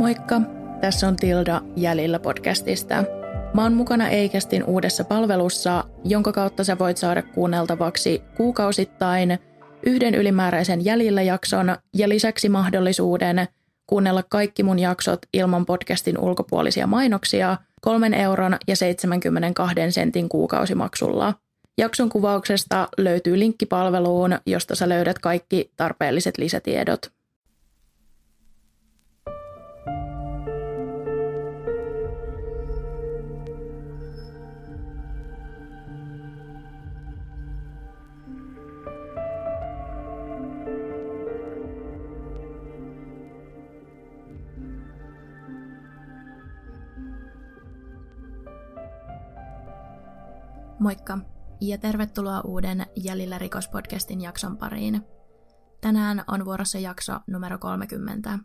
Moikka, tässä on Tilda Jäljillä podcastista. Mä oon mukana Eikästin uudessa palvelussa, jonka kautta sä voit saada kuunneltavaksi kuukausittain yhden ylimääräisen Jäljillä jakson ja lisäksi mahdollisuuden kuunnella kaikki mun jaksot ilman podcastin ulkopuolisia mainoksia kolmen euron ja 72 sentin kuukausimaksulla. Jakson kuvauksesta löytyy linkki palveluun, josta sä löydät kaikki tarpeelliset lisätiedot. Moikka ja tervetuloa uuden Jäljillä rikospodcastin jakson pariin. Tänään on vuorossa jakso numero 30.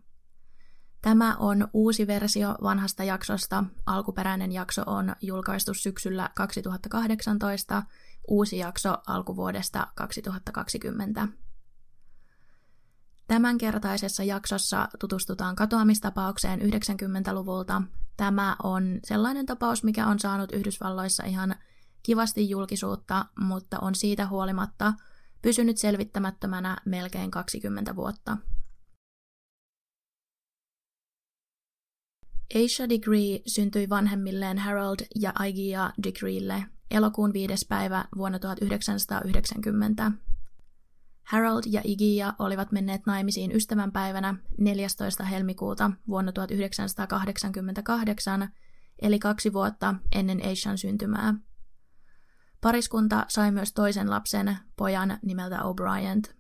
Tämä on uusi versio vanhasta jaksosta. Alkuperäinen jakso on julkaistu syksyllä 2018, uusi jakso alkuvuodesta 2020. Tämänkertaisessa jaksossa tutustutaan katoamistapaukseen 90-luvulta. Tämä on sellainen tapaus, mikä on saanut Yhdysvalloissa ihan kivasti julkisuutta, mutta on siitä huolimatta pysynyt selvittämättömänä melkein 20 vuotta. Aisha Degree syntyi vanhemmilleen Harold ja Aigia Degreelle elokuun 5. päivä vuonna 1990. Harold ja Igia olivat menneet naimisiin ystävänpäivänä 14. helmikuuta vuonna 1988, eli kaksi vuotta ennen Aishan syntymää. Pariskunta sai myös toisen lapsen, pojan nimeltä O'Brien.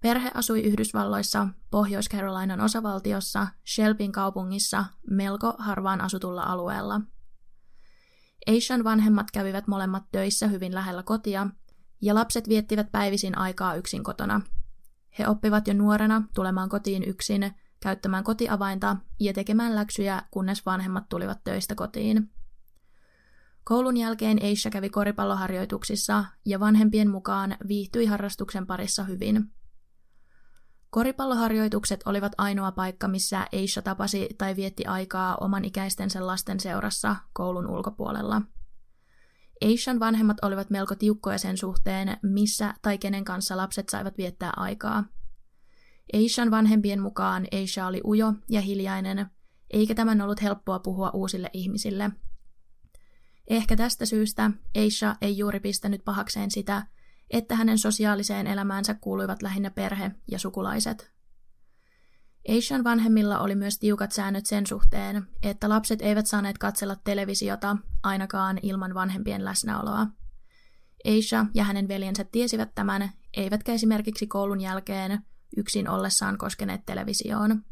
Perhe asui Yhdysvalloissa, Pohjois-Carolinan osavaltiossa, Shelbyn kaupungissa, melko harvaan asutulla alueella. Asian vanhemmat kävivät molemmat töissä hyvin lähellä kotia, ja lapset viettivät päivisin aikaa yksin kotona. He oppivat jo nuorena tulemaan kotiin yksin, käyttämään kotiavainta ja tekemään läksyjä, kunnes vanhemmat tulivat töistä kotiin. Koulun jälkeen Aisha kävi koripalloharjoituksissa ja vanhempien mukaan viihtyi harrastuksen parissa hyvin. Koripalloharjoitukset olivat ainoa paikka, missä Aisha tapasi tai vietti aikaa oman ikäistensä lasten seurassa koulun ulkopuolella. Aishan vanhemmat olivat melko tiukkoja sen suhteen, missä tai kenen kanssa lapset saivat viettää aikaa. Aishan vanhempien mukaan Aisha oli ujo ja hiljainen, eikä tämän ollut helppoa puhua uusille ihmisille – Ehkä tästä syystä Aisha ei juuri pistänyt pahakseen sitä, että hänen sosiaaliseen elämäänsä kuuluivat lähinnä perhe ja sukulaiset. Aishan vanhemmilla oli myös tiukat säännöt sen suhteen, että lapset eivät saaneet katsella televisiota ainakaan ilman vanhempien läsnäoloa. Aisha ja hänen veljensä tiesivät tämän, eivätkä esimerkiksi koulun jälkeen yksin ollessaan koskeneet televisioon.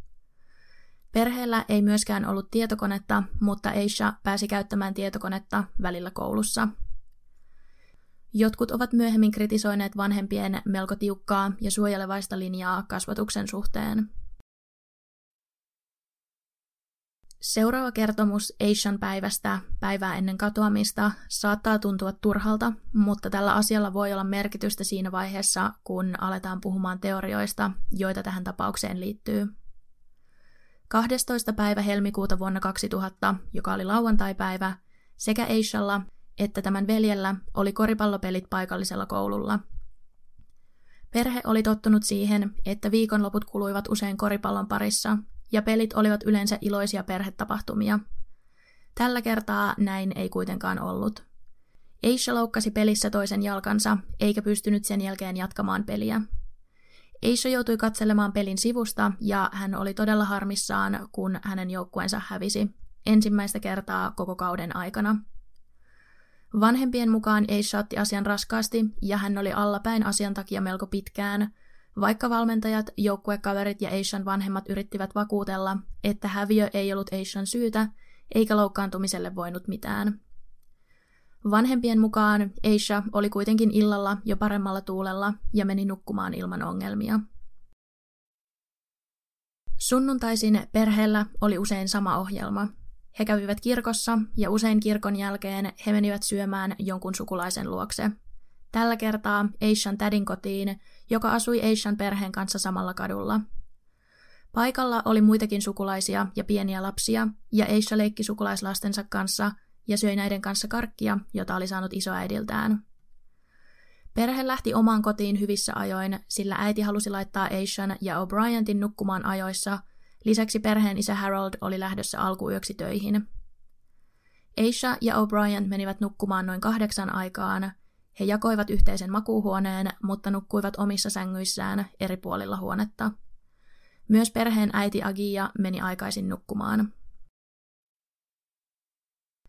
Perheellä ei myöskään ollut tietokonetta, mutta Aisha pääsi käyttämään tietokonetta välillä koulussa. Jotkut ovat myöhemmin kritisoineet vanhempien melko tiukkaa ja suojelevaista linjaa kasvatuksen suhteen. Seuraava kertomus Aishan päivästä, päivää ennen katoamista, saattaa tuntua turhalta, mutta tällä asialla voi olla merkitystä siinä vaiheessa, kun aletaan puhumaan teorioista, joita tähän tapaukseen liittyy. 12. päivä helmikuuta vuonna 2000, joka oli lauantaipäivä, sekä Eishalla että tämän veljellä oli koripallopelit paikallisella koululla. Perhe oli tottunut siihen, että viikonloput kuluivat usein koripallon parissa, ja pelit olivat yleensä iloisia perhetapahtumia. Tällä kertaa näin ei kuitenkaan ollut. Eisha loukkasi pelissä toisen jalkansa, eikä pystynyt sen jälkeen jatkamaan peliä. Eisha joutui katselemaan pelin sivusta ja hän oli todella harmissaan, kun hänen joukkueensa hävisi ensimmäistä kertaa koko kauden aikana. Vanhempien mukaan Eisha otti asian raskaasti ja hän oli allapäin asian takia melko pitkään, vaikka valmentajat, joukkuekaverit ja Eishan vanhemmat yrittivät vakuutella, että häviö ei ollut Eishan syytä, eikä loukkaantumiselle voinut mitään. Vanhempien mukaan Aisha oli kuitenkin illalla jo paremmalla tuulella ja meni nukkumaan ilman ongelmia. Sunnuntaisin perheellä oli usein sama ohjelma. He kävivät kirkossa ja usein kirkon jälkeen he menivät syömään jonkun sukulaisen luokse. Tällä kertaa Aishan tädin kotiin, joka asui Aishan perheen kanssa samalla kadulla. Paikalla oli muitakin sukulaisia ja pieniä lapsia, ja Eisha leikki sukulaislastensa kanssa ja söi näiden kanssa karkkia, jota oli saanut isoäidiltään. Perhe lähti omaan kotiin hyvissä ajoin, sillä äiti halusi laittaa Aishan ja O'Brientin nukkumaan ajoissa. Lisäksi perheen isä Harold oli lähdössä alkuyöksi töihin. Aisha ja O'Brien menivät nukkumaan noin kahdeksan aikaan. He jakoivat yhteisen makuuhuoneen, mutta nukkuivat omissa sängyissään eri puolilla huonetta. Myös perheen äiti Agia meni aikaisin nukkumaan.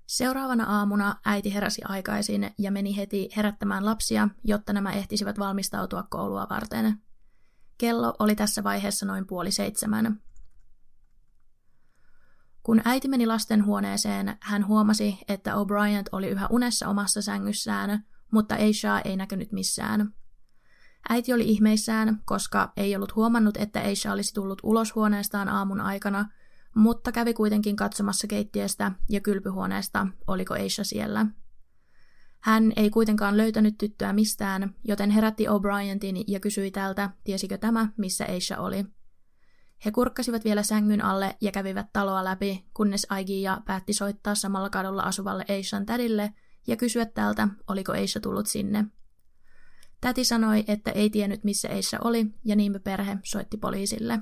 Seuraavana aamuna äiti heräsi aikaisin ja meni heti herättämään lapsia, jotta nämä ehtisivät valmistautua koulua varten. Kello oli tässä vaiheessa noin puoli seitsemän. Kun äiti meni lastenhuoneeseen, hän huomasi, että O'Brien oli yhä unessa omassa sängyssään, mutta Aisha ei näkynyt missään. Äiti oli ihmeissään, koska ei ollut huomannut, että Aisha olisi tullut ulos huoneestaan aamun aikana – mutta kävi kuitenkin katsomassa keittiöstä ja kylpyhuoneesta, oliko Aisha siellä. Hän ei kuitenkaan löytänyt tyttöä mistään, joten herätti O'Brientin ja kysyi tältä, tiesikö tämä, missä Aisha oli. He kurkkasivat vielä sängyn alle ja kävivät taloa läpi, kunnes Aigia päätti soittaa samalla kadulla asuvalle Aishan tädille ja kysyä tältä, oliko Aisha tullut sinne. Täti sanoi, että ei tiennyt missä Aisha oli, ja niinpä perhe soitti poliisille.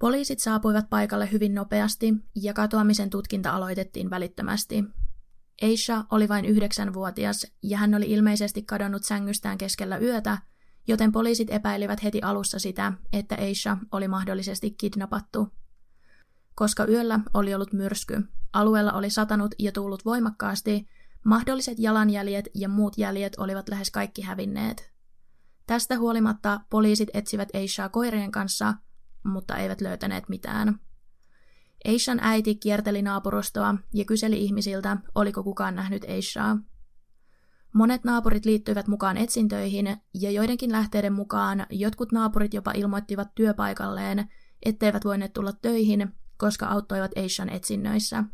Poliisit saapuivat paikalle hyvin nopeasti ja katoamisen tutkinta aloitettiin välittömästi. Aisha oli vain yhdeksänvuotias ja hän oli ilmeisesti kadonnut sängystään keskellä yötä, joten poliisit epäilivät heti alussa sitä, että Aisha oli mahdollisesti kidnappattu. Koska yöllä oli ollut myrsky, alueella oli satanut ja tullut voimakkaasti, mahdolliset jalanjäljet ja muut jäljet olivat lähes kaikki hävinneet. Tästä huolimatta poliisit etsivät Aishaa koirien kanssa – mutta eivät löytäneet mitään. Eishan äiti kierteli naapurustoa ja kyseli ihmisiltä, oliko kukaan nähnyt Eishaa. Monet naapurit liittyivät mukaan etsintöihin, ja joidenkin lähteiden mukaan jotkut naapurit jopa ilmoittivat työpaikalleen, etteivät voineet tulla töihin, koska auttoivat Eishan etsinnöissä.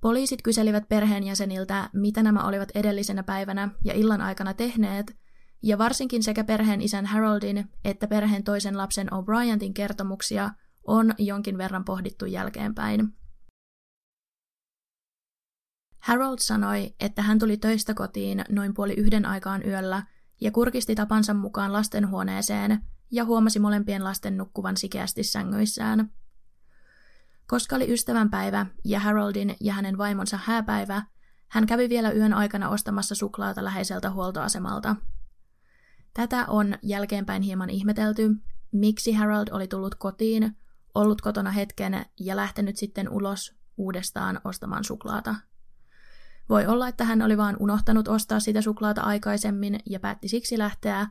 Poliisit kyselivät perheenjäseniltä, mitä nämä olivat edellisenä päivänä ja illan aikana tehneet, ja varsinkin sekä perheen isän Haroldin että perheen toisen lapsen O'Brientin kertomuksia on jonkin verran pohdittu jälkeenpäin. Harold sanoi, että hän tuli töistä kotiin noin puoli yhden aikaan yöllä ja kurkisti tapansa mukaan lastenhuoneeseen ja huomasi molempien lasten nukkuvan sikeästi sängyissään. Koska oli ystävänpäivä ja Haroldin ja hänen vaimonsa hääpäivä, hän kävi vielä yön aikana ostamassa suklaata läheiseltä huoltoasemalta – Tätä on jälkeenpäin hieman ihmetelty, miksi Harold oli tullut kotiin, ollut kotona hetken ja lähtenyt sitten ulos uudestaan ostamaan suklaata. Voi olla, että hän oli vaan unohtanut ostaa sitä suklaata aikaisemmin ja päätti siksi lähteä,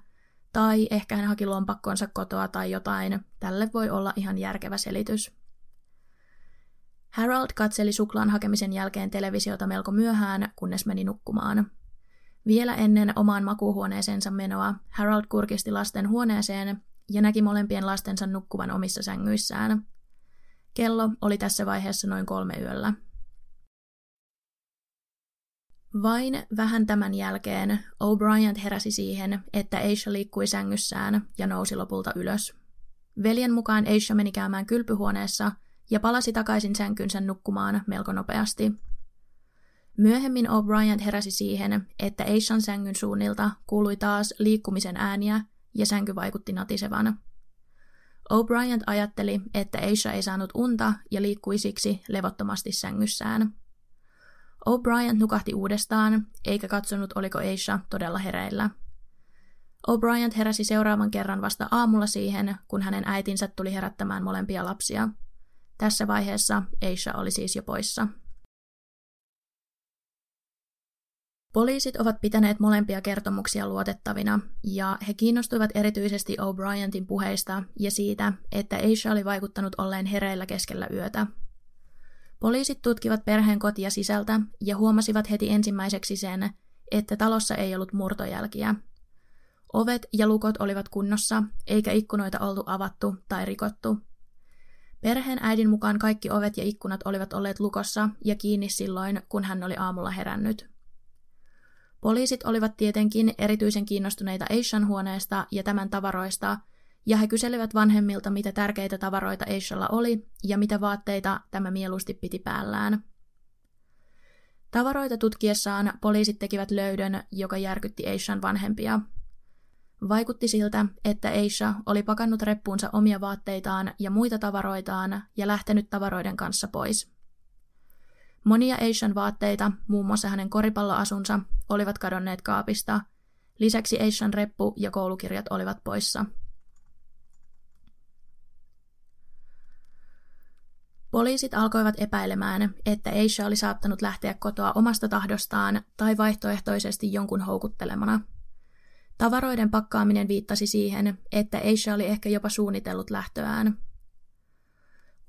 tai ehkä hän haki lompakkonsa kotoa tai jotain. Tälle voi olla ihan järkevä selitys. Harold katseli suklaan hakemisen jälkeen televisiota melko myöhään, kunnes meni nukkumaan. Vielä ennen omaan makuuhuoneeseensa menoa Harold kurkisti lasten huoneeseen ja näki molempien lastensa nukkuvan omissa sängyissään. Kello oli tässä vaiheessa noin kolme yöllä. Vain vähän tämän jälkeen O'Brien heräsi siihen, että Aisha liikkui sängyssään ja nousi lopulta ylös. Veljen mukaan Aisha meni käymään kylpyhuoneessa ja palasi takaisin sänkynsä nukkumaan melko nopeasti, Myöhemmin O'Brien heräsi siihen, että Aishan sängyn suunnilta kuului taas liikkumisen ääniä ja sänky vaikutti natisevan. O'Brien ajatteli, että Aisha ei saanut unta ja liikkui siksi levottomasti sängyssään. O'Brien nukahti uudestaan, eikä katsonut oliko Aisha todella hereillä. O'Brien heräsi seuraavan kerran vasta aamulla siihen, kun hänen äitinsä tuli herättämään molempia lapsia. Tässä vaiheessa Aisha oli siis jo poissa. Poliisit ovat pitäneet molempia kertomuksia luotettavina, ja he kiinnostuivat erityisesti O'Brientin puheista ja siitä, että Aisha oli vaikuttanut olleen hereillä keskellä yötä. Poliisit tutkivat perheen kotia sisältä ja huomasivat heti ensimmäiseksi sen, että talossa ei ollut murtojälkiä. Ovet ja lukot olivat kunnossa, eikä ikkunoita oltu avattu tai rikottu. Perheen äidin mukaan kaikki ovet ja ikkunat olivat olleet lukossa ja kiinni silloin, kun hän oli aamulla herännyt. Poliisit olivat tietenkin erityisen kiinnostuneita Aishan huoneesta ja tämän tavaroista, ja he kyselivät vanhemmilta, mitä tärkeitä tavaroita Eishalla oli ja mitä vaatteita tämä mieluusti piti päällään. Tavaroita tutkiessaan poliisit tekivät löydön, joka järkytti Eishan vanhempia. Vaikutti siltä, että Eisha oli pakannut reppuunsa omia vaatteitaan ja muita tavaroitaan ja lähtenyt tavaroiden kanssa pois. Monia Eishan vaatteita, muun muassa hänen koripalloasunsa, olivat kadonneet kaapista. Lisäksi Eishan reppu ja koulukirjat olivat poissa. Poliisit alkoivat epäilemään, että Aisha oli saattanut lähteä kotoa omasta tahdostaan tai vaihtoehtoisesti jonkun houkuttelemana. Tavaroiden pakkaaminen viittasi siihen, että Aisha oli ehkä jopa suunnitellut lähtöään.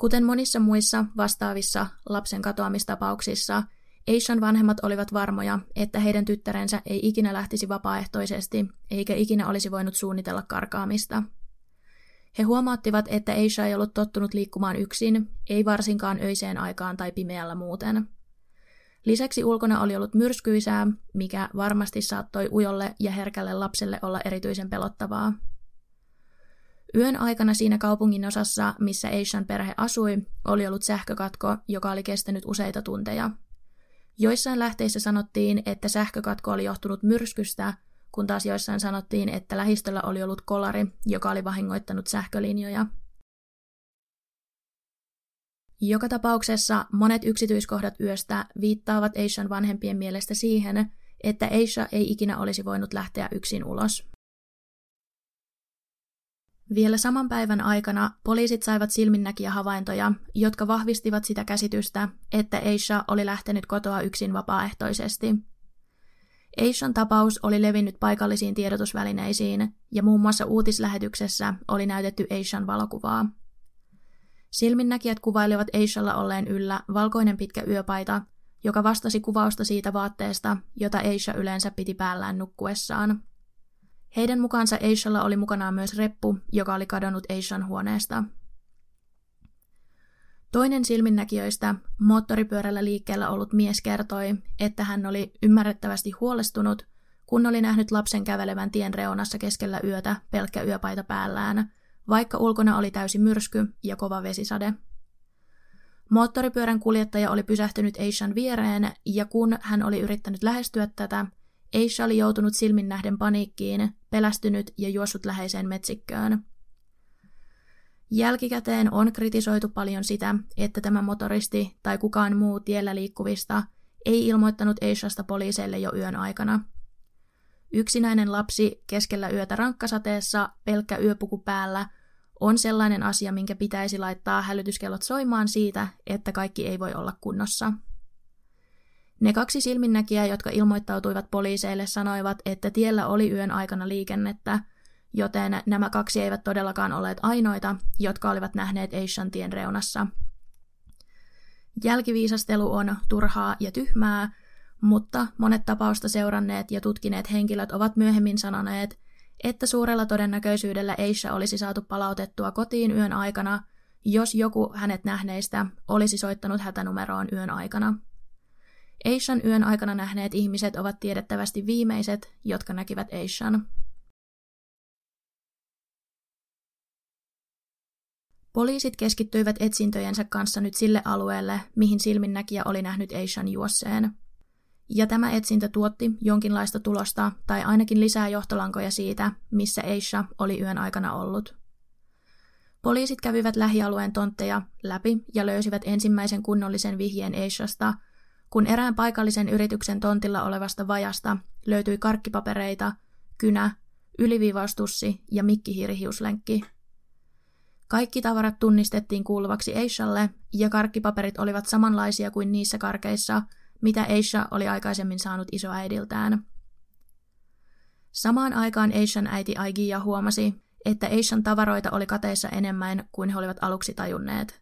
Kuten monissa muissa vastaavissa lapsen katoamistapauksissa, Aishan vanhemmat olivat varmoja, että heidän tyttärensä ei ikinä lähtisi vapaaehtoisesti, eikä ikinä olisi voinut suunnitella karkaamista – he huomauttivat, että Aisha ei ollut tottunut liikkumaan yksin, ei varsinkaan öiseen aikaan tai pimeällä muuten. Lisäksi ulkona oli ollut myrskyisää, mikä varmasti saattoi ujolle ja herkälle lapselle olla erityisen pelottavaa. Yön aikana siinä kaupungin osassa, missä Aishan perhe asui, oli ollut sähkökatko, joka oli kestänyt useita tunteja. Joissain lähteissä sanottiin, että sähkökatko oli johtunut myrskystä, kun taas joissain sanottiin, että lähistöllä oli ollut kolari, joka oli vahingoittanut sähkölinjoja. Joka tapauksessa monet yksityiskohdat yöstä viittaavat Aishan vanhempien mielestä siihen, että Aisha ei ikinä olisi voinut lähteä yksin ulos. Vielä saman päivän aikana poliisit saivat silminnäkiä havaintoja, jotka vahvistivat sitä käsitystä, että Aisha oli lähtenyt kotoa yksin vapaaehtoisesti – Eishan tapaus oli levinnyt paikallisiin tiedotusvälineisiin ja muun muassa uutislähetyksessä oli näytetty Eishan valokuvaa. Silminnäkijät kuvailivat Eishalla olleen yllä valkoinen pitkä yöpaita, joka vastasi kuvausta siitä vaatteesta, jota Eisha yleensä piti päällään nukkuessaan. Heidän mukaansa Eishalla oli mukanaan myös reppu, joka oli kadonnut Eishan huoneesta. Toinen silminnäkijöistä, moottoripyörällä liikkeellä ollut mies kertoi, että hän oli ymmärrettävästi huolestunut, kun oli nähnyt lapsen kävelevän tien reunassa keskellä yötä pelkkä yöpaita päällään, vaikka ulkona oli täysi myrsky ja kova vesisade. Moottoripyörän kuljettaja oli pysähtynyt Eishan viereen, ja kun hän oli yrittänyt lähestyä tätä, Eisha oli joutunut silmin nähden paniikkiin, pelästynyt ja juossut läheiseen metsikköön. Jälkikäteen on kritisoitu paljon sitä, että tämä motoristi tai kukaan muu tiellä liikkuvista ei ilmoittanut Eishasta poliiseille jo yön aikana. Yksinäinen lapsi keskellä yötä rankkasateessa, pelkkä yöpuku päällä, on sellainen asia, minkä pitäisi laittaa hälytyskellot soimaan siitä, että kaikki ei voi olla kunnossa. Ne kaksi silminnäkijää, jotka ilmoittautuivat poliiseille, sanoivat, että tiellä oli yön aikana liikennettä, joten nämä kaksi eivät todellakaan olleet ainoita, jotka olivat nähneet Eishan tien reunassa. Jälkiviisastelu on turhaa ja tyhmää, mutta monet tapausta seuranneet ja tutkineet henkilöt ovat myöhemmin sanoneet, että suurella todennäköisyydellä Eisha olisi saatu palautettua kotiin yön aikana, jos joku hänet nähneistä olisi soittanut hätänumeroon yön aikana. Eishan yön aikana nähneet ihmiset ovat tiedettävästi viimeiset, jotka näkivät Eishan. Poliisit keskittyivät etsintöjensä kanssa nyt sille alueelle, mihin silminnäkijä oli nähnyt Eishan juosseen. Ja tämä etsintä tuotti jonkinlaista tulosta tai ainakin lisää johtolankoja siitä, missä Eisha oli yön aikana ollut. Poliisit kävivät lähialueen tontteja läpi ja löysivät ensimmäisen kunnollisen vihjeen Eishasta, kun erään paikallisen yrityksen tontilla olevasta vajasta löytyi karkkipapereita, kynä, yliviivaustussi ja mikkihiirihiuslenkki – kaikki tavarat tunnistettiin kuuluvaksi Eishalle, ja karkkipaperit olivat samanlaisia kuin niissä karkeissa, mitä Eisha oli aikaisemmin saanut isoäidiltään. Samaan aikaan Eishan äiti Aigia huomasi, että Eishan tavaroita oli kateissa enemmän kuin he olivat aluksi tajunneet.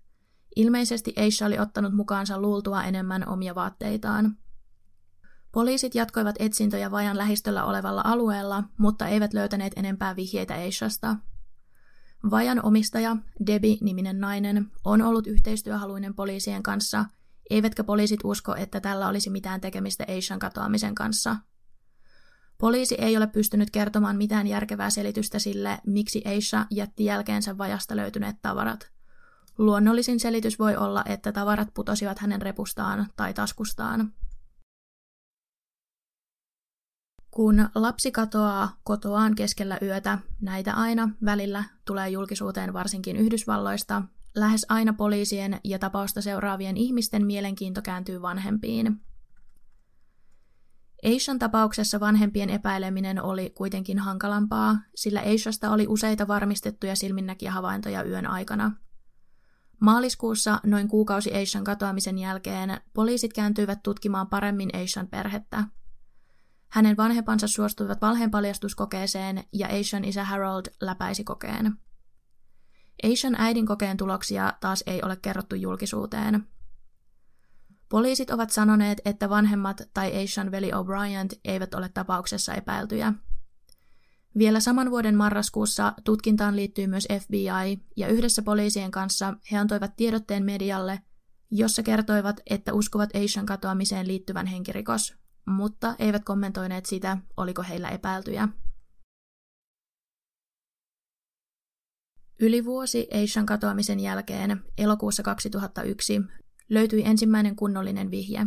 Ilmeisesti Eisha oli ottanut mukaansa luultua enemmän omia vaatteitaan. Poliisit jatkoivat etsintöjä vajan lähistöllä olevalla alueella, mutta eivät löytäneet enempää vihjeitä Eishasta – Vajan omistaja, Debi-niminen nainen, on ollut yhteistyöhaluinen poliisien kanssa, eivätkä poliisit usko, että tällä olisi mitään tekemistä Aishan katoamisen kanssa. Poliisi ei ole pystynyt kertomaan mitään järkevää selitystä sille, miksi Aisha jätti jälkeensä vajasta löytyneet tavarat. Luonnollisin selitys voi olla, että tavarat putosivat hänen repustaan tai taskustaan. Kun lapsi katoaa kotoaan keskellä yötä, näitä aina välillä tulee julkisuuteen varsinkin Yhdysvalloista, lähes aina poliisien ja tapausta seuraavien ihmisten mielenkiinto kääntyy vanhempiin. Eishan tapauksessa vanhempien epäileminen oli kuitenkin hankalampaa, sillä Eishasta oli useita varmistettuja silminnäkiä havaintoja yön aikana. Maaliskuussa, noin kuukausi Eishan katoamisen jälkeen, poliisit kääntyivät tutkimaan paremmin Eishan perhettä. Hänen vanhempansa suostuivat valheenpaljastuskokeeseen ja Eishan isä Harold läpäisi kokeen. Eishan äidin kokeen tuloksia taas ei ole kerrottu julkisuuteen. Poliisit ovat sanoneet, että vanhemmat tai Eishan veli O'Brien eivät ole tapauksessa epäiltyjä. Vielä saman vuoden marraskuussa tutkintaan liittyy myös FBI, ja yhdessä poliisien kanssa he antoivat tiedotteen medialle, jossa kertoivat, että uskovat Asian katoamiseen liittyvän henkirikos, mutta eivät kommentoineet sitä, oliko heillä epäiltyjä. Yli vuosi Asian katoamisen jälkeen, elokuussa 2001, löytyi ensimmäinen kunnollinen vihje.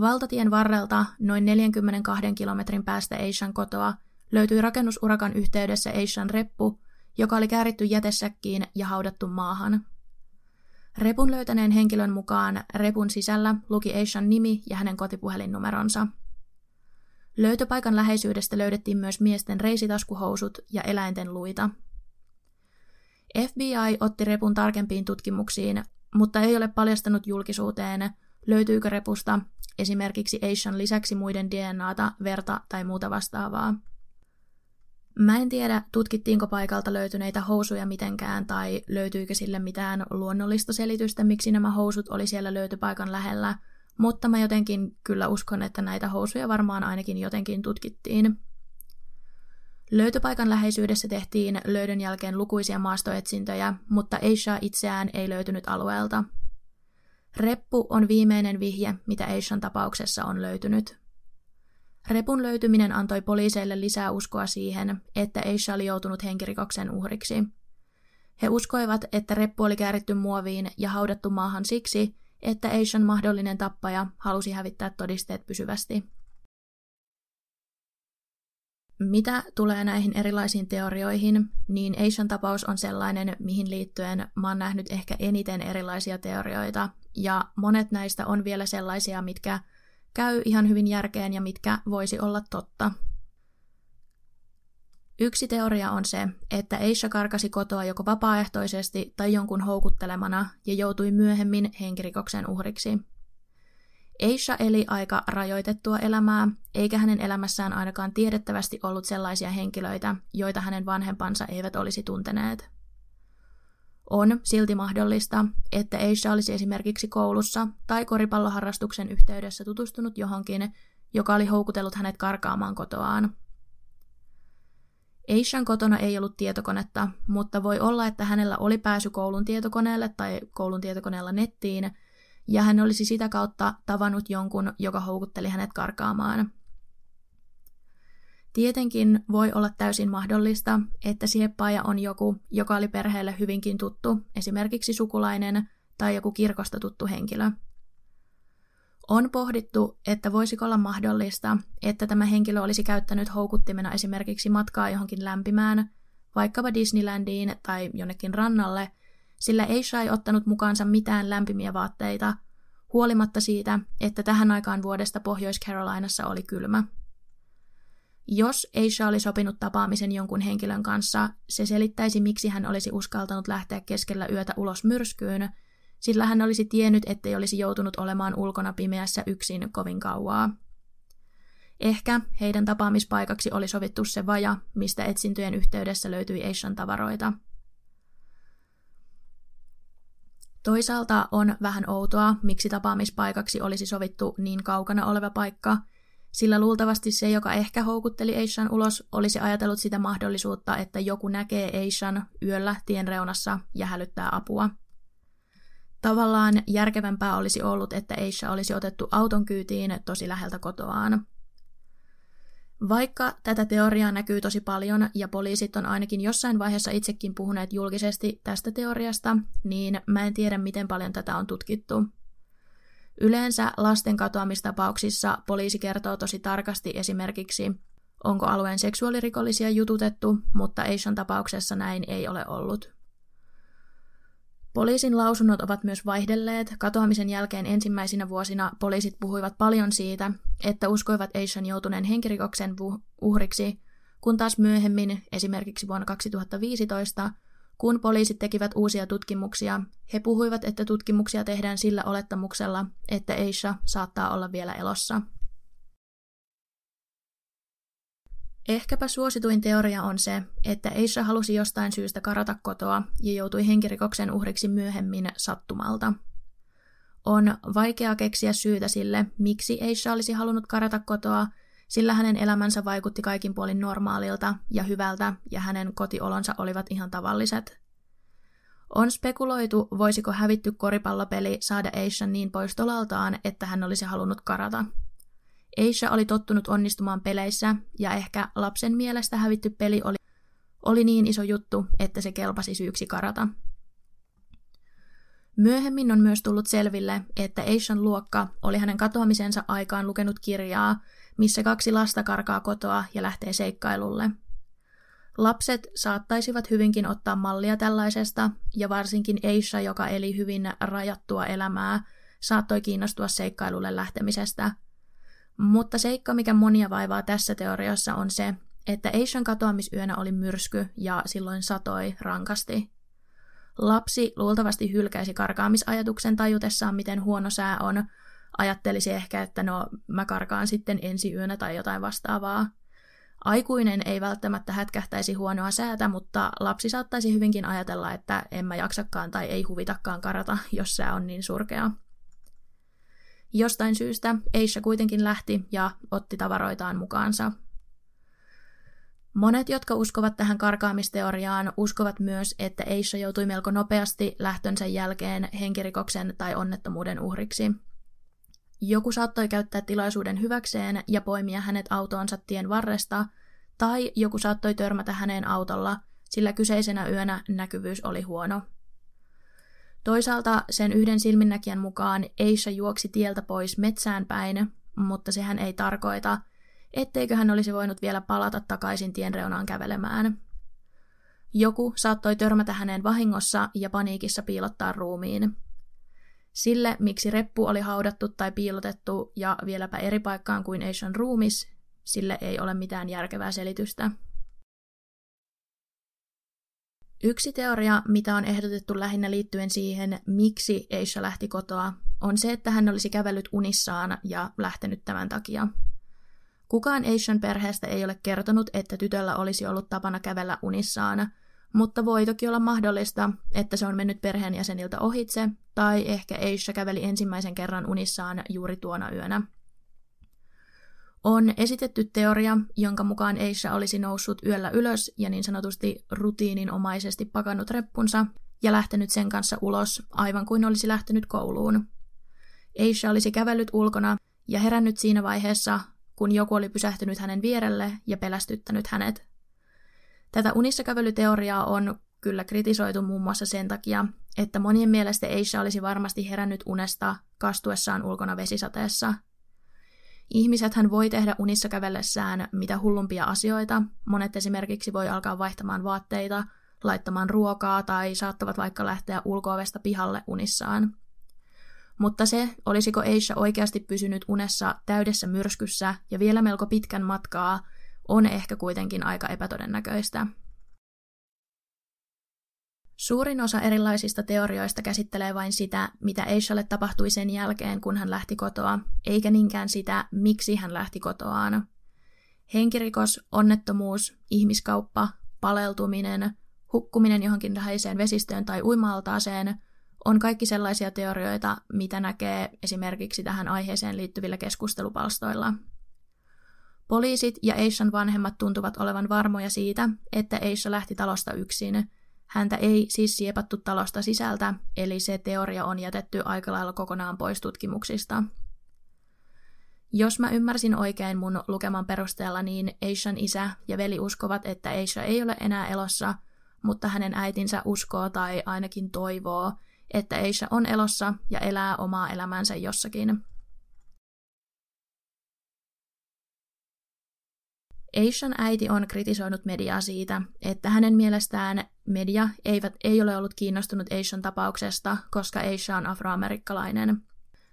Valtatien varrelta noin 42 kilometrin päästä Asian kotoa löytyi rakennusurakan yhteydessä Asian reppu, joka oli kääritty jätesäkkiin ja haudattu maahan. Repun löytäneen henkilön mukaan repun sisällä luki Asian nimi ja hänen kotipuhelinnumeronsa. Löytöpaikan läheisyydestä löydettiin myös miesten reisitaskuhousut ja eläinten luita. FBI otti repun tarkempiin tutkimuksiin, mutta ei ole paljastanut julkisuuteen, löytyykö repusta esimerkiksi Asian lisäksi muiden DNAta, verta tai muuta vastaavaa. Mä en tiedä, tutkittiinko paikalta löytyneitä housuja mitenkään tai löytyykö sille mitään luonnollista selitystä, miksi nämä housut oli siellä löytöpaikan lähellä, mutta mä jotenkin kyllä uskon, että näitä housuja varmaan ainakin jotenkin tutkittiin. Löytöpaikan läheisyydessä tehtiin löydön jälkeen lukuisia maastoetsintöjä, mutta Aisha itseään ei löytynyt alueelta. Reppu on viimeinen vihje, mitä Aishan tapauksessa on löytynyt. Repun löytyminen antoi poliiseille lisää uskoa siihen, että Aisha oli joutunut henkirikoksen uhriksi. He uskoivat, että reppu oli kääritty muoviin ja haudattu maahan siksi, että Aishan mahdollinen tappaja halusi hävittää todisteet pysyvästi. Mitä tulee näihin erilaisiin teorioihin, niin Asian tapaus on sellainen, mihin liittyen mä oon nähnyt ehkä eniten erilaisia teorioita, ja monet näistä on vielä sellaisia, mitkä käy ihan hyvin järkeen ja mitkä voisi olla totta. Yksi teoria on se, että Aisha karkasi kotoa joko vapaaehtoisesti tai jonkun houkuttelemana ja joutui myöhemmin henkirikoksen uhriksi. Aisha eli aika rajoitettua elämää, eikä hänen elämässään ainakaan tiedettävästi ollut sellaisia henkilöitä, joita hänen vanhempansa eivät olisi tunteneet. On silti mahdollista, että Aisha olisi esimerkiksi koulussa tai koripalloharrastuksen yhteydessä tutustunut johonkin, joka oli houkutellut hänet karkaamaan kotoaan. Aishan kotona ei ollut tietokonetta, mutta voi olla, että hänellä oli pääsy koulun tietokoneelle tai koulun tietokoneella nettiin – ja hän olisi sitä kautta tavannut jonkun, joka houkutteli hänet karkaamaan. Tietenkin voi olla täysin mahdollista, että sieppaaja on joku, joka oli perheelle hyvinkin tuttu, esimerkiksi sukulainen tai joku kirkosta tuttu henkilö. On pohdittu, että voisiko olla mahdollista, että tämä henkilö olisi käyttänyt houkuttimena esimerkiksi matkaa johonkin lämpimään, vaikkapa Disneylandiin tai jonnekin rannalle, sillä ei ottanut mukaansa mitään lämpimiä vaatteita, huolimatta siitä, että tähän aikaan vuodesta Pohjois-Carolinassa oli kylmä. Jos Aisha oli sopinut tapaamisen jonkun henkilön kanssa, se selittäisi, miksi hän olisi uskaltanut lähteä keskellä yötä ulos myrskyyn, sillä hän olisi tiennyt, ettei olisi joutunut olemaan ulkona pimeässä yksin kovin kauaa. Ehkä heidän tapaamispaikaksi oli sovittu se vaja, mistä etsintöjen yhteydessä löytyi Aishan tavaroita – Toisaalta on vähän outoa, miksi tapaamispaikaksi olisi sovittu niin kaukana oleva paikka, sillä luultavasti se, joka ehkä houkutteli Eishan ulos, olisi ajatellut sitä mahdollisuutta, että joku näkee Eishan yöllä tien reunassa ja hälyttää apua. Tavallaan järkevämpää olisi ollut, että Eisha olisi otettu auton kyytiin tosi läheltä kotoaan. Vaikka tätä teoriaa näkyy tosi paljon ja poliisit on ainakin jossain vaiheessa itsekin puhuneet julkisesti tästä teoriasta, niin mä en tiedä miten paljon tätä on tutkittu. Yleensä lasten katoamistapauksissa poliisi kertoo tosi tarkasti esimerkiksi, onko alueen seksuaalirikollisia jututettu, mutta Asian tapauksessa näin ei ole ollut. Poliisin lausunnot ovat myös vaihdelleet. Katoamisen jälkeen ensimmäisinä vuosina poliisit puhuivat paljon siitä, että uskoivat Asian joutuneen henkirikoksen uhriksi, kun taas myöhemmin, esimerkiksi vuonna 2015, kun poliisit tekivät uusia tutkimuksia, he puhuivat, että tutkimuksia tehdään sillä olettamuksella, että Aisha saattaa olla vielä elossa. Ehkäpä suosituin teoria on se, että Aisha halusi jostain syystä karata kotoa ja joutui henkirikoksen uhriksi myöhemmin sattumalta. On vaikea keksiä syytä sille, miksi Aisha olisi halunnut karata kotoa, sillä hänen elämänsä vaikutti kaikin puolin normaalilta ja hyvältä ja hänen kotiolonsa olivat ihan tavalliset. On spekuloitu, voisiko hävitty koripallopeli saada Aishan niin pois tolaltaan, että hän olisi halunnut karata – Aisha oli tottunut onnistumaan peleissä, ja ehkä lapsen mielestä hävitty peli oli, oli niin iso juttu, että se kelpasi syyksi karata. Myöhemmin on myös tullut selville, että Aishan luokka oli hänen katoamisensa aikaan lukenut kirjaa, missä kaksi lasta karkaa kotoa ja lähtee seikkailulle. Lapset saattaisivat hyvinkin ottaa mallia tällaisesta, ja varsinkin Aisha, joka eli hyvin rajattua elämää, saattoi kiinnostua seikkailulle lähtemisestä – mutta seikka, mikä monia vaivaa tässä teoriassa, on se, että Asian katoamisyönä oli myrsky ja silloin satoi rankasti. Lapsi luultavasti hylkäisi karkaamisajatuksen tajutessaan, miten huono sää on. Ajattelisi ehkä, että no, mä karkaan sitten ensi yönä tai jotain vastaavaa. Aikuinen ei välttämättä hätkähtäisi huonoa säätä, mutta lapsi saattaisi hyvinkin ajatella, että en mä jaksakaan tai ei huvitakaan karata, jos sää on niin surkea. Jostain syystä Eisha kuitenkin lähti ja otti tavaroitaan mukaansa. Monet, jotka uskovat tähän karkaamisteoriaan, uskovat myös, että Eisha joutui melko nopeasti lähtönsä jälkeen henkirikoksen tai onnettomuuden uhriksi. Joku saattoi käyttää tilaisuuden hyväkseen ja poimia hänet autoonsa tien varresta, tai joku saattoi törmätä häneen autolla, sillä kyseisenä yönä näkyvyys oli huono. Toisaalta sen yhden silminnäkijän mukaan Eisha juoksi tieltä pois metsään päin, mutta sehän ei tarkoita, etteikö hän olisi voinut vielä palata takaisin tien reunaan kävelemään. Joku saattoi törmätä häneen vahingossa ja paniikissa piilottaa ruumiin. Sille, miksi reppu oli haudattu tai piilotettu ja vieläpä eri paikkaan kuin Asian ruumis, sille ei ole mitään järkevää selitystä. Yksi teoria, mitä on ehdotettu lähinnä liittyen siihen, miksi Aisha lähti kotoa, on se, että hän olisi kävellyt unissaan ja lähtenyt tämän takia. Kukaan Aishan perheestä ei ole kertonut, että tytöllä olisi ollut tapana kävellä unissaan, mutta voi toki olla mahdollista, että se on mennyt perheenjäseniltä ohitse, tai ehkä Aisha käveli ensimmäisen kerran unissaan juuri tuona yönä. On esitetty teoria, jonka mukaan Eisha olisi noussut yöllä ylös ja niin sanotusti rutiininomaisesti pakannut reppunsa ja lähtenyt sen kanssa ulos, aivan kuin olisi lähtenyt kouluun. Eisha olisi kävellyt ulkona ja herännyt siinä vaiheessa, kun joku oli pysähtynyt hänen vierelle ja pelästyttänyt hänet. Tätä unissa kävelyteoriaa on kyllä kritisoitu muun muassa sen takia, että monien mielestä Eisha olisi varmasti herännyt unesta kastuessaan ulkona vesisateessa – Ihmisethän voi tehdä unissa kävellessään mitä hullumpia asioita. Monet esimerkiksi voi alkaa vaihtamaan vaatteita, laittamaan ruokaa tai saattavat vaikka lähteä ulkoovesta pihalle unissaan. Mutta se, olisiko Eisha oikeasti pysynyt unessa täydessä myrskyssä ja vielä melko pitkän matkaa, on ehkä kuitenkin aika epätodennäköistä. Suurin osa erilaisista teorioista käsittelee vain sitä, mitä Eishalle tapahtui sen jälkeen, kun hän lähti kotoa, eikä niinkään sitä, miksi hän lähti kotoaan. Henkirikos, onnettomuus, ihmiskauppa, paleltuminen, hukkuminen johonkin läheiseen vesistöön tai uimaaltaaseen on kaikki sellaisia teorioita, mitä näkee esimerkiksi tähän aiheeseen liittyvillä keskustelupalstoilla. Poliisit ja Eishan vanhemmat tuntuvat olevan varmoja siitä, että Eisha lähti talosta yksin – Häntä ei siis siepattu talosta sisältä, eli se teoria on jätetty aika lailla kokonaan pois tutkimuksista. Jos mä ymmärsin oikein mun lukeman perusteella, niin Aishan isä ja veli uskovat, että Aisha ei ole enää elossa, mutta hänen äitinsä uskoo tai ainakin toivoo, että Aisha on elossa ja elää omaa elämänsä jossakin. Aishan äiti on kritisoinut mediaa siitä, että hänen mielestään media eivät, ei ole ollut kiinnostunut Aishan tapauksesta, koska Aisha on afroamerikkalainen.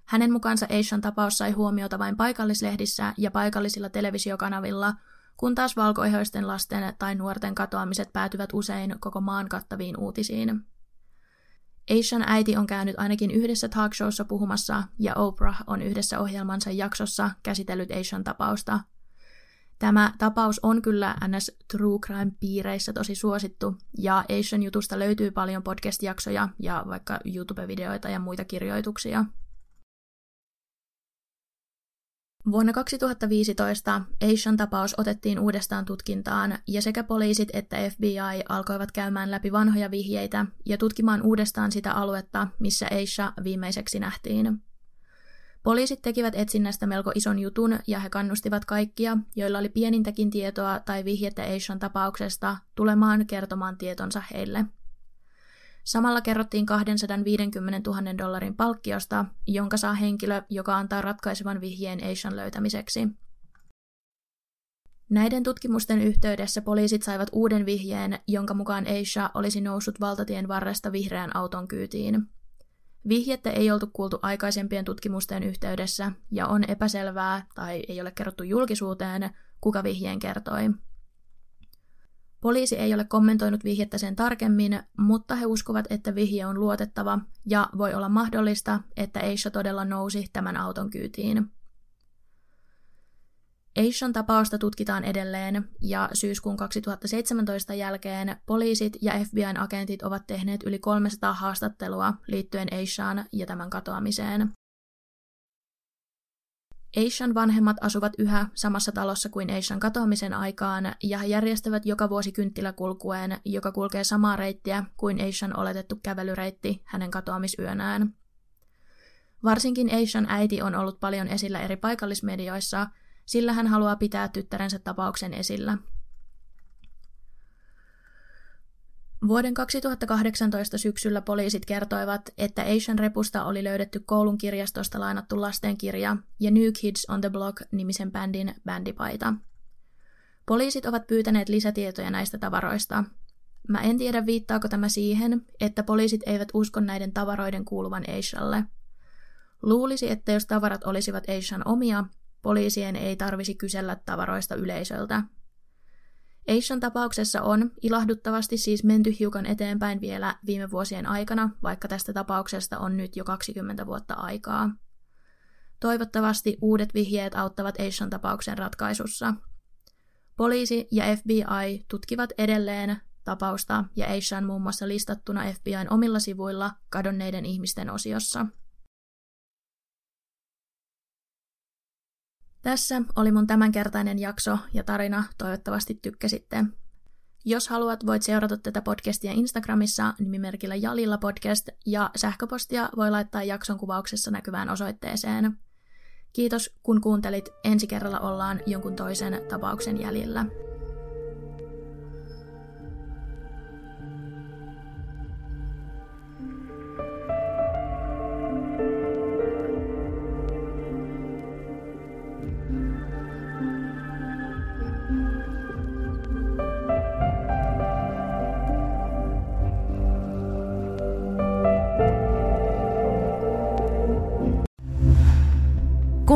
Hänen mukaansa Aishan tapaus sai huomiota vain paikallislehdissä ja paikallisilla televisiokanavilla, kun taas valkoihoisten lasten tai nuorten katoamiset päätyvät usein koko maan kattaviin uutisiin. Aishan äiti on käynyt ainakin yhdessä talkshowssa puhumassa ja Oprah on yhdessä ohjelmansa jaksossa käsitellyt Aishan tapausta – Tämä tapaus on kyllä NS True Crime-piireissä tosi suosittu, ja Asian jutusta löytyy paljon podcast-jaksoja ja vaikka YouTube-videoita ja muita kirjoituksia. Vuonna 2015 Asian tapaus otettiin uudestaan tutkintaan, ja sekä poliisit että FBI alkoivat käymään läpi vanhoja vihjeitä ja tutkimaan uudestaan sitä aluetta, missä Aisha viimeiseksi nähtiin. Poliisit tekivät etsinnästä melko ison jutun ja he kannustivat kaikkia, joilla oli pienintäkin tietoa tai vihjettä Aishan tapauksesta, tulemaan kertomaan tietonsa heille. Samalla kerrottiin 250 000 dollarin palkkiosta, jonka saa henkilö, joka antaa ratkaisevan vihjeen Aishan löytämiseksi. Näiden tutkimusten yhteydessä poliisit saivat uuden vihjeen, jonka mukaan Aisha olisi noussut valtatien varresta vihreän auton kyytiin. Vihjettä ei oltu kuultu aikaisempien tutkimusten yhteydessä ja on epäselvää tai ei ole kerrottu julkisuuteen, kuka vihjeen kertoi. Poliisi ei ole kommentoinut vihjettä sen tarkemmin, mutta he uskovat, että vihje on luotettava ja voi olla mahdollista, että Aisha todella nousi tämän auton kyytiin. Aishan tapausta tutkitaan edelleen ja syyskuun 2017 jälkeen poliisit ja FBIn agentit ovat tehneet yli 300 haastattelua liittyen Aishaan ja tämän katoamiseen. Aishan vanhemmat asuvat yhä samassa talossa kuin Aishan katoamisen aikaan ja he järjestävät joka vuosi kynttiläkulkueen, joka kulkee samaa reittiä kuin Aishan oletettu kävelyreitti hänen katoamisyönään. Varsinkin Aishan äiti on ollut paljon esillä eri paikallismedioissa – sillä hän haluaa pitää tyttärensä tapauksen esillä. Vuoden 2018 syksyllä poliisit kertoivat, että Asian repusta oli löydetty koulun kirjastosta lainattu lastenkirja ja New Kids on the Block nimisen bändin bändipaita. Poliisit ovat pyytäneet lisätietoja näistä tavaroista. Mä en tiedä viittaako tämä siihen, että poliisit eivät usko näiden tavaroiden kuuluvan Asialle. Luulisi, että jos tavarat olisivat Asian omia, poliisien ei tarvisi kysellä tavaroista yleisöltä. Asian tapauksessa on ilahduttavasti siis menty hiukan eteenpäin vielä viime vuosien aikana, vaikka tästä tapauksesta on nyt jo 20 vuotta aikaa. Toivottavasti uudet vihjeet auttavat Asian tapauksen ratkaisussa. Poliisi ja FBI tutkivat edelleen tapausta ja Asian muun muassa listattuna FBIn omilla sivuilla kadonneiden ihmisten osiossa. Tässä oli mun tämänkertainen jakso ja tarina, toivottavasti tykkäsitte. Jos haluat, voit seurata tätä podcastia Instagramissa nimimerkillä Jalilla podcast ja sähköpostia voi laittaa jakson kuvauksessa näkyvään osoitteeseen. Kiitos kun kuuntelit. Ensi kerralla ollaan jonkun toisen tapauksen jäljellä.